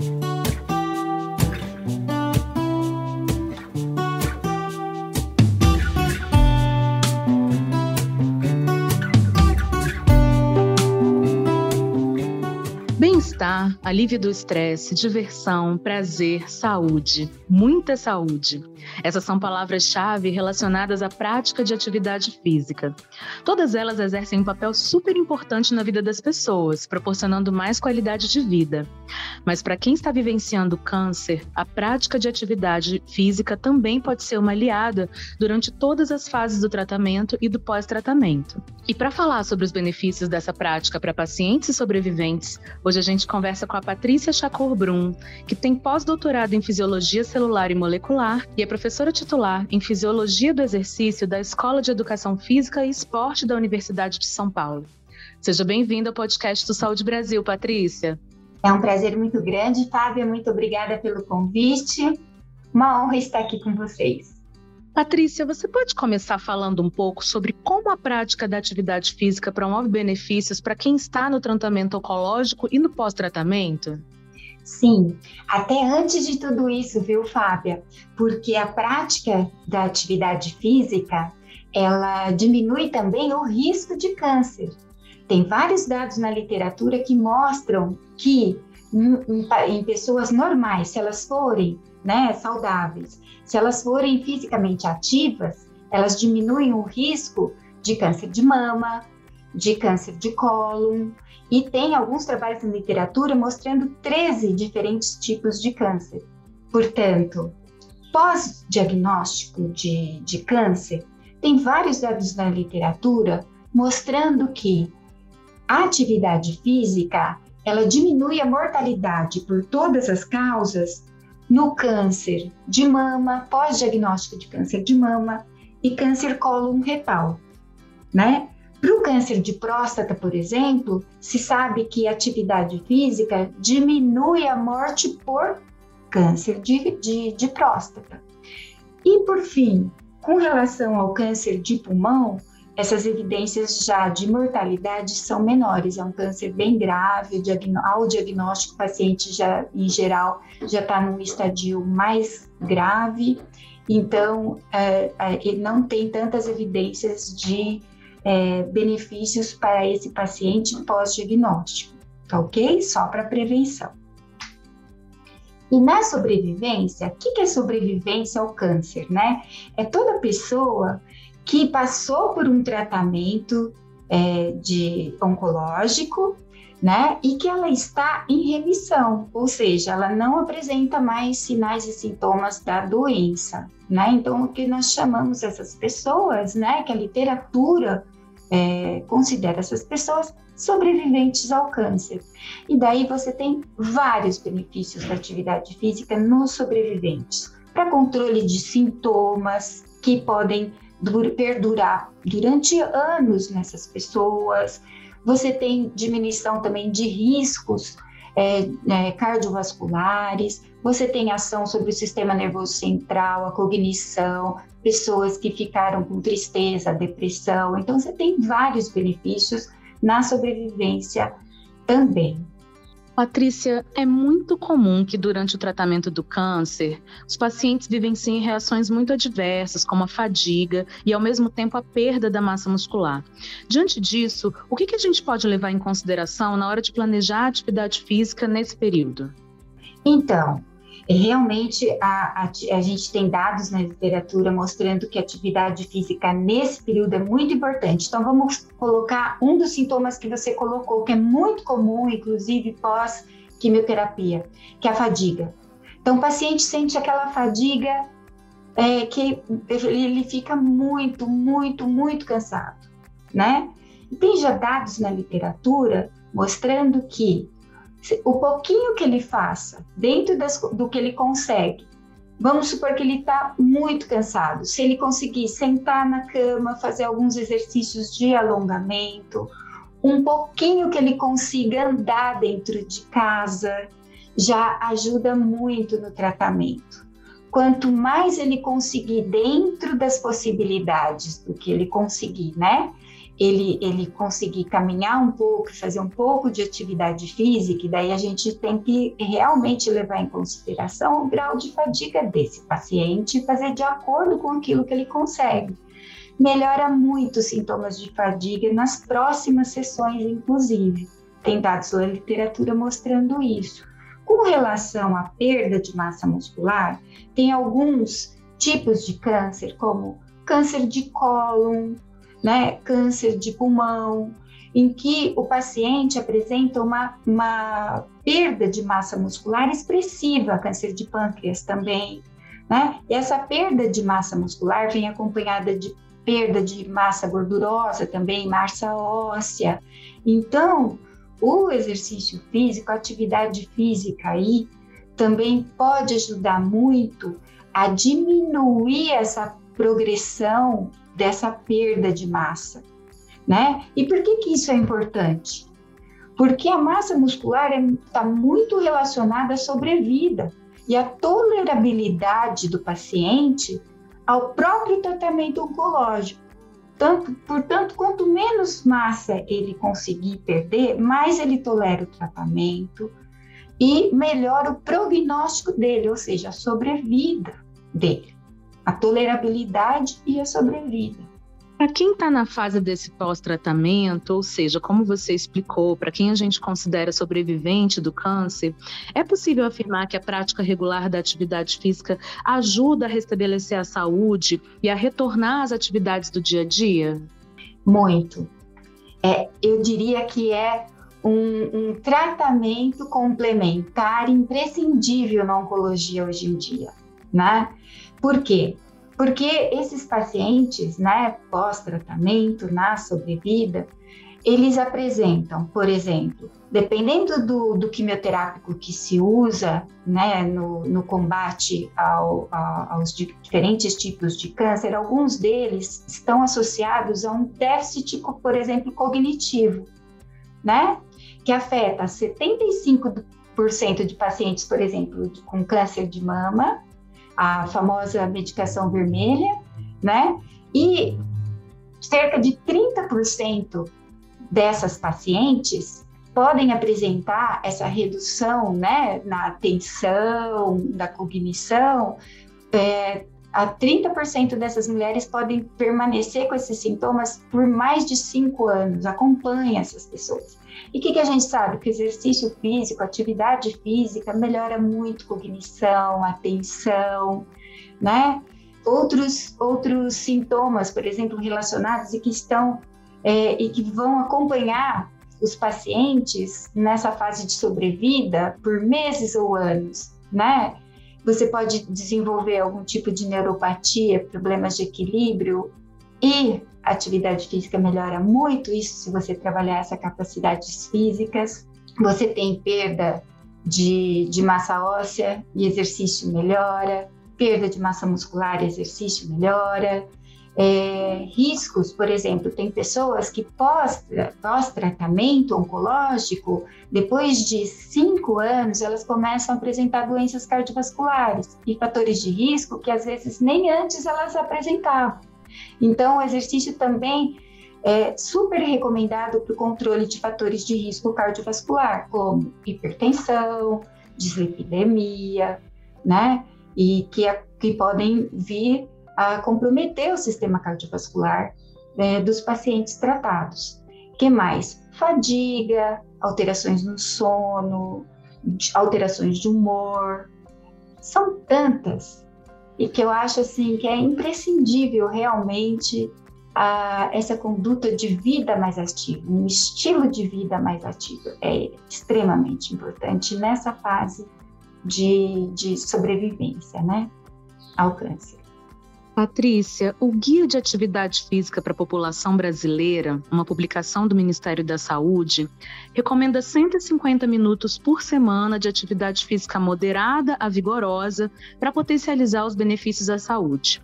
Thank you. Alívio do estresse, diversão, prazer, saúde, muita saúde. Essas são palavras-chave relacionadas à prática de atividade física. Todas elas exercem um papel super importante na vida das pessoas, proporcionando mais qualidade de vida. Mas para quem está vivenciando câncer, a prática de atividade física também pode ser uma aliada durante todas as fases do tratamento e do pós-tratamento. E para falar sobre os benefícios dessa prática para pacientes e sobreviventes, hoje a gente conversa com a Patrícia Chacor Brum, que tem pós-doutorado em Fisiologia Celular e Molecular e é professora titular em Fisiologia do Exercício da Escola de Educação Física e Esporte da Universidade de São Paulo. Seja bem-vinda ao podcast do Saúde Brasil, Patrícia. É um prazer muito grande, Fábia. Muito obrigada pelo convite. Uma honra estar aqui com vocês. Patrícia, você pode começar falando um pouco sobre como a prática da atividade física promove benefícios para quem está no tratamento oncológico e no pós-tratamento? Sim, até antes de tudo isso, viu, Fábia? Porque a prática da atividade física, ela diminui também o risco de câncer. Tem vários dados na literatura que mostram que em, em pessoas normais, se elas forem né, saudáveis, se elas forem fisicamente ativas, elas diminuem o risco de câncer de mama, de câncer de cólon, e tem alguns trabalhos na literatura mostrando 13 diferentes tipos de câncer. Portanto, pós-diagnóstico de, de câncer, tem vários dados na literatura mostrando que a atividade física ela diminui a mortalidade por todas as causas no câncer de mama, pós-diagnóstico de câncer de mama e câncer cólon retal, né? Para o câncer de próstata, por exemplo, se sabe que a atividade física diminui a morte por câncer de, de, de próstata. E, por fim, com relação ao câncer de pulmão, essas evidências já de mortalidade são menores, é um câncer bem grave, ao diagnóstico o paciente já, em geral, já está num estadio mais grave, então é, é, ele não tem tantas evidências de é, benefícios para esse paciente pós-diagnóstico, tá ok? Só para prevenção. E na sobrevivência, o que é sobrevivência ao câncer, né? É toda pessoa que passou por um tratamento é, de oncológico, né? E que ela está em remissão, ou seja, ela não apresenta mais sinais e sintomas da doença, né? Então, o que nós chamamos essas pessoas, né? Que a literatura é, considera essas pessoas sobreviventes ao câncer. E daí você tem vários benefícios da atividade física nos sobreviventes, para controle de sintomas que podem perdurar durante anos nessas pessoas. Você tem diminuição também de riscos é, é, cardiovasculares, você tem ação sobre o sistema nervoso central, a cognição, pessoas que ficaram com tristeza, depressão. Então, você tem vários benefícios na sobrevivência também. Patrícia, é muito comum que durante o tratamento do câncer, os pacientes vivenciem reações muito adversas, como a fadiga e, ao mesmo tempo, a perda da massa muscular. Diante disso, o que, a gente pode levar em consideração na hora de planejar a atividade física nesse período? Então, realmente a, a, a, gente tem dados na literatura mostrando que a atividade física nesse período é muito importante. Então, vamos colocar um dos sintomas que você colocou, que é muito comum, inclusive pós-quimioterapia, que é a fadiga. Então, o paciente sente aquela fadiga é, que ele fica muito, muito, muito cansado, né? E tem já dados na literatura mostrando que o pouquinho que ele faça, dentro das, do que ele consegue, vamos supor que ele está muito cansado. Se ele conseguir sentar na cama, fazer alguns exercícios de alongamento, um pouquinho que ele consiga andar dentro de casa, já ajuda muito no tratamento. Quanto mais ele conseguir dentro das possibilidades do que ele conseguir, né? Ele, ele conseguir caminhar um pouco, fazer um pouco de atividade física, e daí a gente tem que realmente levar em consideração o grau de fadiga desse paciente e fazer de acordo com aquilo que ele consegue. Melhora muito os sintomas de fadiga nas próximas sessões, inclusive. Tem dados da literatura mostrando isso. Com relação à perda de massa muscular, tem alguns tipos de câncer, como câncer de cólon, né, câncer de pulmão, em que o paciente apresenta uma, uma perda de massa muscular expressiva, câncer de pâncreas também, né? E essa perda de massa muscular vem acompanhada de perda de massa gordurosa também, massa óssea. Então, o exercício físico, a atividade física aí, também pode ajudar muito a diminuir essa progressão dessa perda de massa, né? E por que que isso é importante? Porque a massa muscular está é, muito relacionada à sobrevida e à tolerabilidade do paciente ao próprio tratamento oncológico. Tanto, portanto, quanto menos massa ele conseguir perder, mais ele tolera o tratamento e melhora o prognóstico dele, ou seja, a sobrevida dele, a tolerabilidade e a sobrevida. Para quem está na fase desse pós-tratamento, ou seja, como você explicou, para quem a gente considera sobrevivente do câncer, é possível afirmar que a prática regular da atividade física ajuda a restabelecer a saúde e a retornar às atividades do dia a dia? Muito. É, eu diria que é um, um tratamento complementar imprescindível na oncologia hoje em dia, né? Por quê? Porque esses pacientes, né, pós-tratamento, na sobrevida, eles apresentam, por exemplo, dependendo do, do quimioterápico que se usa né, no, no combate ao, aos diferentes tipos de câncer, alguns deles estão associados a um déficit, por exemplo, cognitivo, né, que afeta 75% de pacientes, por exemplo, com câncer de mama, a famosa medicação vermelha, né? E cerca de 30% dessas pacientes podem apresentar essa redução, né, na atenção, da cognição. É, a 30% dessas mulheres podem permanecer com esses sintomas por mais de cinco anos. Acompanhe essas pessoas. E o que, que, a gente sabe? Que exercício físico, atividade física, melhora muito cognição, atenção, né? Outros, outros sintomas, por exemplo, relacionados e que estão é, e que vão acompanhar os pacientes nessa fase de sobrevida por meses ou anos, né? Você pode desenvolver algum tipo de neuropatia, problemas de equilíbrio e atividade física melhora muito isso se você trabalhar essas capacidades físicas. Você tem perda de, de massa óssea e exercício melhora, perda de massa muscular e exercício melhora. É, riscos, por exemplo, tem pessoas que pós-tratamento pós oncológico, depois de cinco anos, elas começam a apresentar doenças cardiovasculares e fatores de risco que às vezes nem antes elas apresentavam. Então, o exercício também é super recomendado para o controle de fatores de risco cardiovascular, como hipertensão, dislipidemia, né? E que, que podem vir a comprometer o sistema cardiovascular né, dos pacientes tratados. que mais? Fadiga, alterações no sono, alterações de humor. São tantas e que eu acho assim que é imprescindível realmente a, essa conduta de vida mais ativa, um estilo de vida mais ativo é extremamente importante nessa fase de, de sobrevivência, né, ao câncer. Patrícia, o Guia de Atividade Física para a População Brasileira, uma publicação do Ministério da Saúde, recomenda 150 minutos por semana de atividade física moderada a vigorosa para potencializar os benefícios à saúde.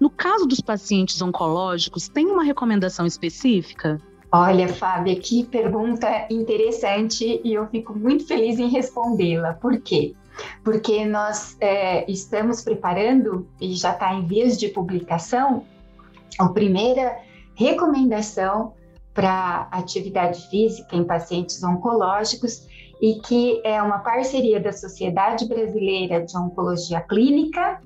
No caso dos pacientes oncológicos, tem uma recomendação específica? Olha, Fábia, que pergunta interessante e eu fico muito feliz em respondê-la. Por quê? Porque nós é, estamos preparando, e já está em vias de publicação, a primeira recomendação para atividade física em pacientes oncológicos e que é uma parceria da Sociedade Brasileira de Oncologia Clínica,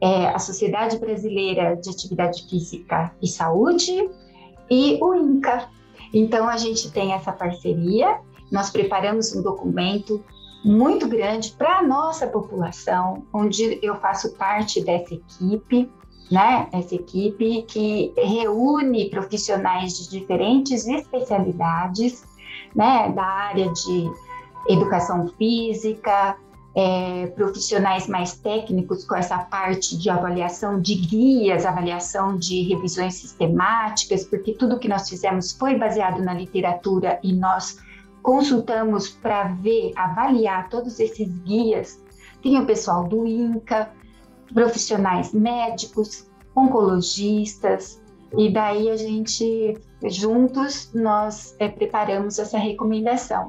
é, a Sociedade Brasileira de Atividade Física e Saúde e o INCA. Então, a gente tem essa parceria, nós preparamos um documento muito grande para a nossa população, onde eu faço parte dessa equipe, né? Essa equipe que reúne profissionais de diferentes especialidades, né? Da área de educação física, é, profissionais mais técnicos com essa parte de avaliação de guias, avaliação de revisões sistemáticas, porque tudo que nós fizemos foi baseado na literatura e nós consultamos para ver, avaliar todos esses guias. Tem o pessoal do INCA, profissionais médicos, oncologistas, e daí a gente, juntos, nós é, preparamos essa recomendação.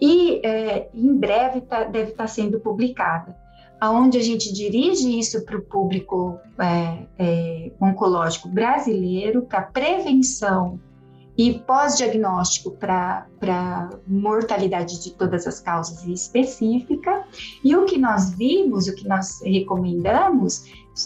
E é, em breve tá, deve estar tá sendo publicada, aonde a gente dirige isso para o público é, é oncológico brasileiro, para prevenção e pós-diagnóstico para mortalidade de todas as causas específica. E o que nós vimos, o que nós recomendamos,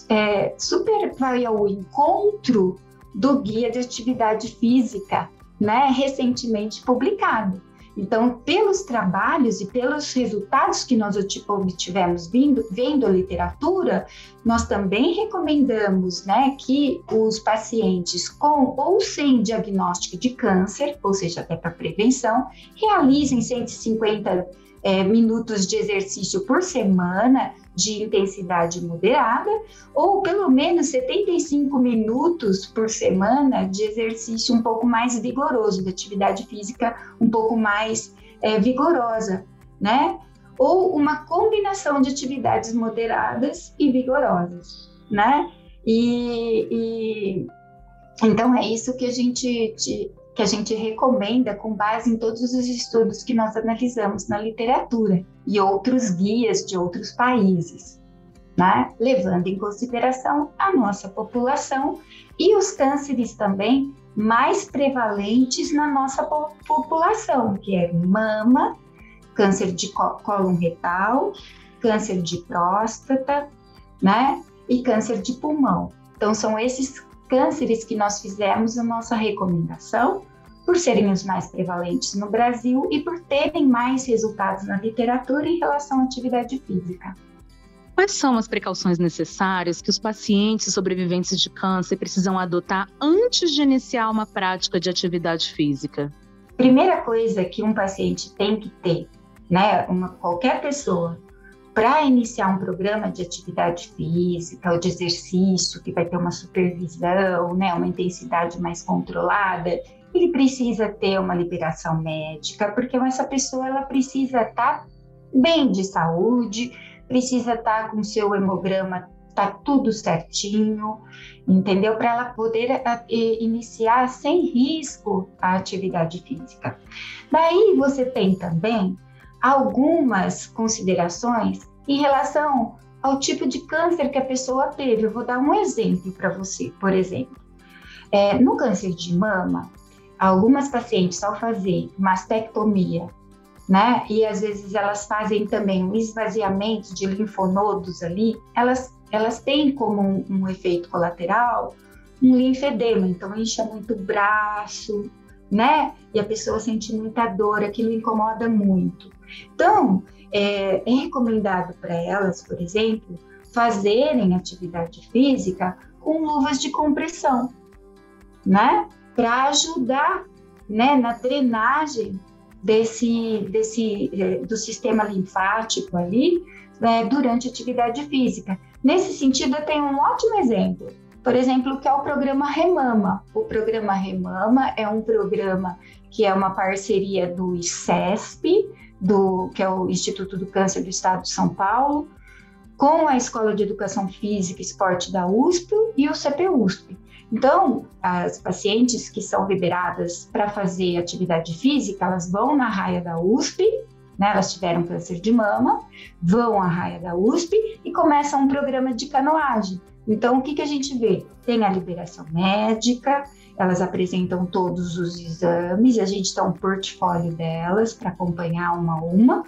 é, super vai ao encontro do Guia de Atividade Física, né, recentemente publicado. Então, pelos trabalhos e pelos resultados que nós obtivemos vindo, vendo a literatura, nós também recomendamos né, que os pacientes com ou sem diagnóstico de câncer, ou seja, até para prevenção, realizem 150 é, minutos de exercício por semana de intensidade moderada, ou pelo menos 75 minutos por semana de exercício um pouco mais vigoroso, de atividade física um pouco mais é, vigorosa, né? Ou uma combinação de atividades moderadas e vigorosas, né? E, e então é isso que a gente que a gente recomenda com base em todos os estudos que nós analisamos na literatura e outros guias de outros países, né? levando em consideração a nossa população e os cânceres também mais prevalentes na nossa população, que é mama, câncer de cólon retal, câncer de próstata, né? E câncer de pulmão. Então, são esses cânceres que nós fizemos a nossa recomendação, por serem os mais prevalentes no Brasil e por terem mais resultados na literatura em relação à atividade física. Quais são as precauções necessárias que os pacientes sobreviventes de câncer precisam adotar antes de iniciar uma prática de atividade física? Primeira coisa que um paciente tem que ter, né, uma, qualquer pessoa para iniciar um programa de atividade física ou de exercício, que vai ter uma supervisão, né, uma intensidade mais controlada, ele precisa ter uma liberação médica, porque essa pessoa ela precisa estar tá bem de saúde, precisa estar tá com seu hemograma tá tudo certinho, entendeu? Para ela poder a, iniciar sem risco a atividade física. Daí você tem também algumas considerações em relação ao tipo de câncer que a pessoa teve. Eu vou dar um exemplo para você, por exemplo. É, no câncer de mama, algumas pacientes, ao fazer mastectomia, né, e às vezes elas fazem também um esvaziamento de linfonodos ali, elas, elas têm como um, um efeito colateral um linfedema, então incha muito o braço, né? E a pessoa sente muita dor, aquilo incomoda muito. Então, é, é recomendado para elas, por exemplo, fazerem atividade física com luvas de compressão, né? Para ajudar, né, na drenagem desse, desse é, do sistema linfático ali né, durante atividade física. Nesse sentido, eu tenho um ótimo exemplo. Por exemplo, que é o programa Remama. O programa Remama é um programa que é uma parceria do ICESP, do, que é o Instituto do Câncer do Estado de São Paulo, com a Escola de Educação Física e Esporte da USP e o CPUSP. Então, as pacientes que são liberadas para fazer atividade física, elas vão na raia da USP, né, elas tiveram câncer de mama, vão à raia da USP e começam um programa de canoagem. Então, o que, que a gente vê? Tem a liberação médica, elas apresentam todos os exames, a gente dá um portfólio delas para acompanhar uma a uma,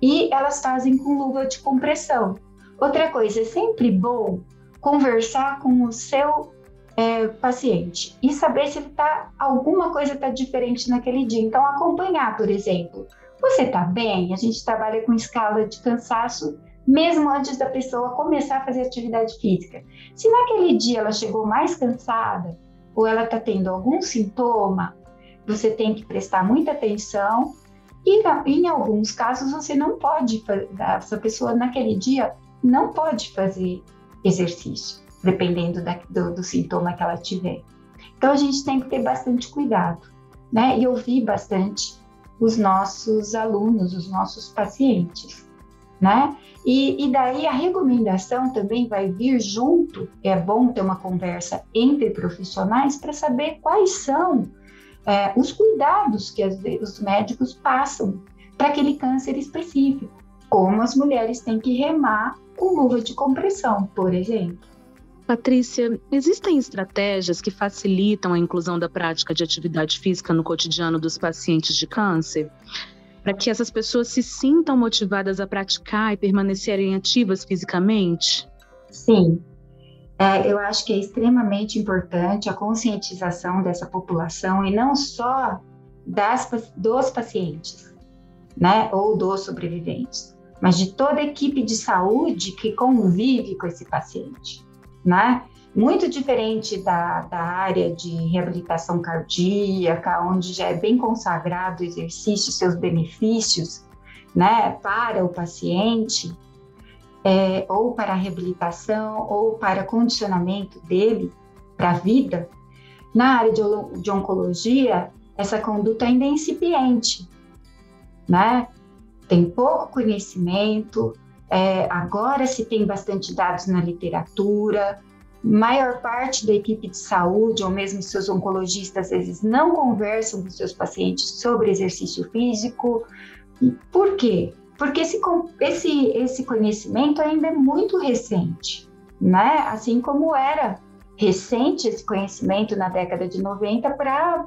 e elas fazem com luva de compressão. Outra coisa, é sempre bom conversar com o seu é, paciente e saber se tá, alguma coisa está diferente naquele dia. Então, acompanhar, por exemplo, você está bem? A gente trabalha com escala de cansaço mesmo antes da pessoa começar a fazer atividade física. Se naquele dia ela chegou mais cansada ou ela está tendo algum sintoma, você tem que prestar muita atenção. E em alguns casos você não pode, essa pessoa naquele dia não pode fazer exercício, dependendo da, do, do sintoma que ela tiver. Então a gente tem que ter bastante cuidado, né? E ouvir bastante os nossos alunos, os nossos pacientes, né? E, e, daí a recomendação também vai vir junto. É bom ter uma conversa entre profissionais para saber quais são é, os cuidados que as, os médicos passam para aquele câncer específico, como as mulheres têm que remar com luva de compressão, por exemplo. Patrícia, existem estratégias que facilitam a inclusão da prática de atividade física no cotidiano dos pacientes de câncer? Para que essas pessoas se sintam motivadas a praticar e permanecerem ativas fisicamente? Sim. É, eu acho que é extremamente importante a conscientização dessa população e não só das, dos pacientes, né, ou dos sobreviventes, mas de toda a equipe de saúde que convive com esse paciente né? Muito diferente da, da área de reabilitação cardíaca, onde já é bem consagrado o exercício e seus benefícios, né, para o paciente, é, ou para a reabilitação, ou para condicionamento dele para a vida. Na área de, de oncologia, essa conduta ainda é incipiente, né? Tem pouco conhecimento, é, agora se tem bastante dados na literatura, maior parte da equipe de saúde, ou mesmo seus oncologistas, às vezes não conversam com seus pacientes sobre exercício físico. Por quê? Porque esse, esse, esse conhecimento ainda é muito recente, né? Assim como era recente esse conhecimento na década de 90 para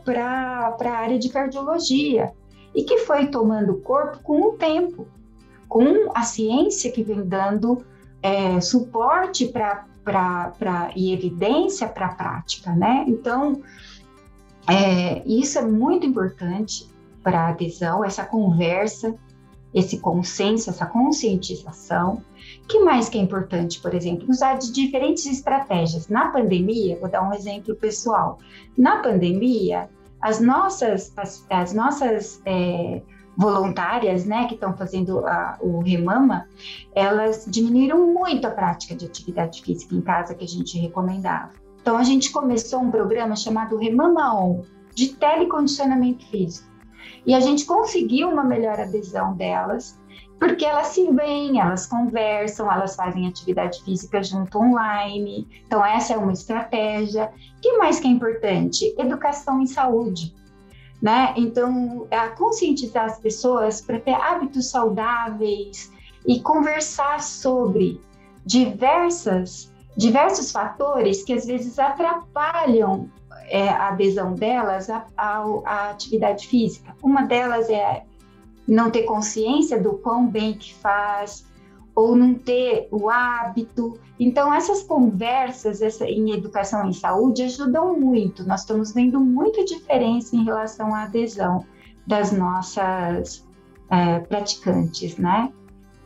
a área de cardiologia, e que foi tomando corpo com o tempo com a ciência que vem dando é, suporte para e evidência para a prática, né? Então, é, isso é muito importante para a adesão, essa conversa, esse consenso, essa conscientização. que mais que é importante, por exemplo? Usar de diferentes estratégias. Na pandemia, vou dar um exemplo pessoal. Na pandemia, as nossas, as, as nossas é, voluntárias, né, que estão fazendo a, o Remama, elas diminuíram muito a prática de atividade física em casa que a gente recomendava. Então a gente começou um programa chamado Remama On, de telecondicionamento físico. E a gente conseguiu uma melhor adesão delas, porque elas se veem, elas conversam, elas fazem atividade física junto online. Então essa é uma estratégia. O que mais que é importante? Educação em saúde né? Então, a conscientizar as pessoas para ter hábitos saudáveis e conversar sobre diversas diversos fatores que às vezes atrapalham é, a adesão delas à, à, atividade física. Uma delas é não ter consciência do quão bem que faz, ou não ter o hábito. Então, essas conversas essa, em educação em saúde ajudam muito. Nós estamos vendo muita diferença em relação à adesão das nossas é, praticantes, né?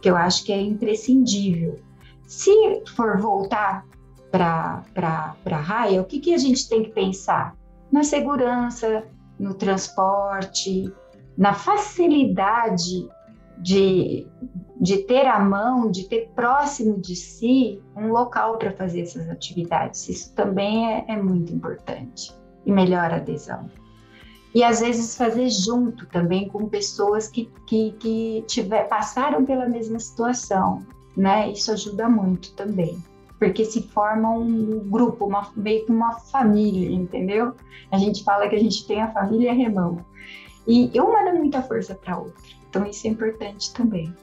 Que eu acho que é imprescindível. Se for voltar para a raia, o que, que a gente tem que pensar? Na segurança, no transporte, na facilidade de, de ter à mão, de ter próximo de si um local para fazer essas atividades. Isso também é, é muito importante e melhora a adesão. E às vezes fazer junto também com pessoas que, que, que tiver, passaram pela mesma situação, né? Isso ajuda muito também, porque se forma um grupo, uma, meio que uma família, entendeu? A gente fala que a gente tem a família remão. E uma dá muita força para a outra. Então, isso é importante também.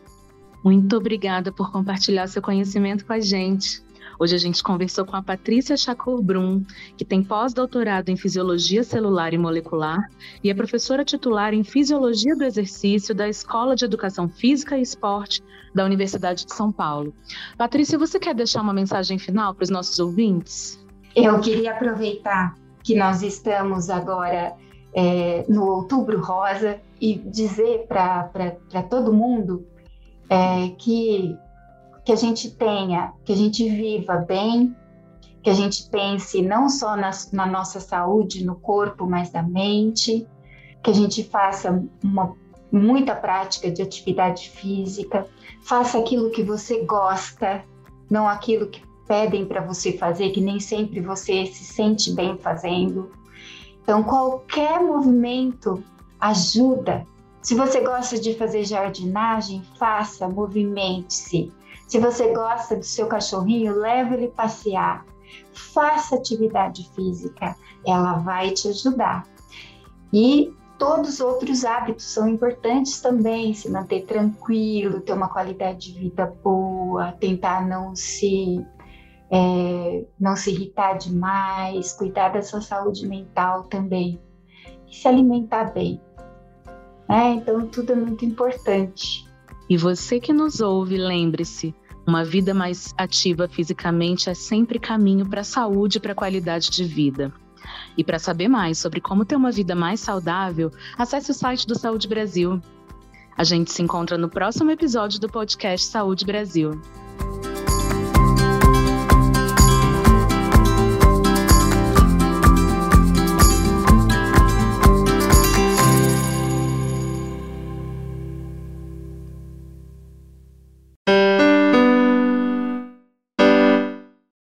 Muito obrigada por compartilhar seu conhecimento com a gente. Hoje a gente conversou com a Patrícia Chacor Brum, que tem pós-doutorado em Fisiologia Celular e Molecular e é professora titular em Fisiologia do Exercício da Escola de Educação Física e Esporte da Universidade de São Paulo. Patrícia, você quer deixar uma mensagem final para os nossos ouvintes? Eu queria aproveitar que nós estamos agora é, no Outubro Rosa e dizer para todo mundo é, que, que a gente tenha, que a gente viva bem, que a gente pense não só na, na nossa saúde, no corpo, mas da mente, que a gente faça uma, muita prática de atividade física, faça aquilo que você gosta, não aquilo que pedem para você fazer, que nem sempre você se sente bem fazendo. Então, qualquer movimento ajuda. Se você gosta de fazer jardinagem, faça, movimente-se. Se você gosta do seu cachorrinho, leve ele passear. Faça atividade física, ela vai te ajudar. E todos os outros hábitos são importantes também, se manter tranquilo, ter uma qualidade de vida boa, tentar não se é, não se irritar demais, cuidar da sua saúde mental também e se alimentar bem. É, então, tudo é muito importante. E você que nos ouve, lembre-se: uma vida mais ativa fisicamente é sempre caminho para a saúde e para a qualidade de vida. E para saber mais sobre como ter uma vida mais saudável, acesse o site do Saúde Brasil. A gente se encontra no próximo episódio do podcast Saúde Brasil.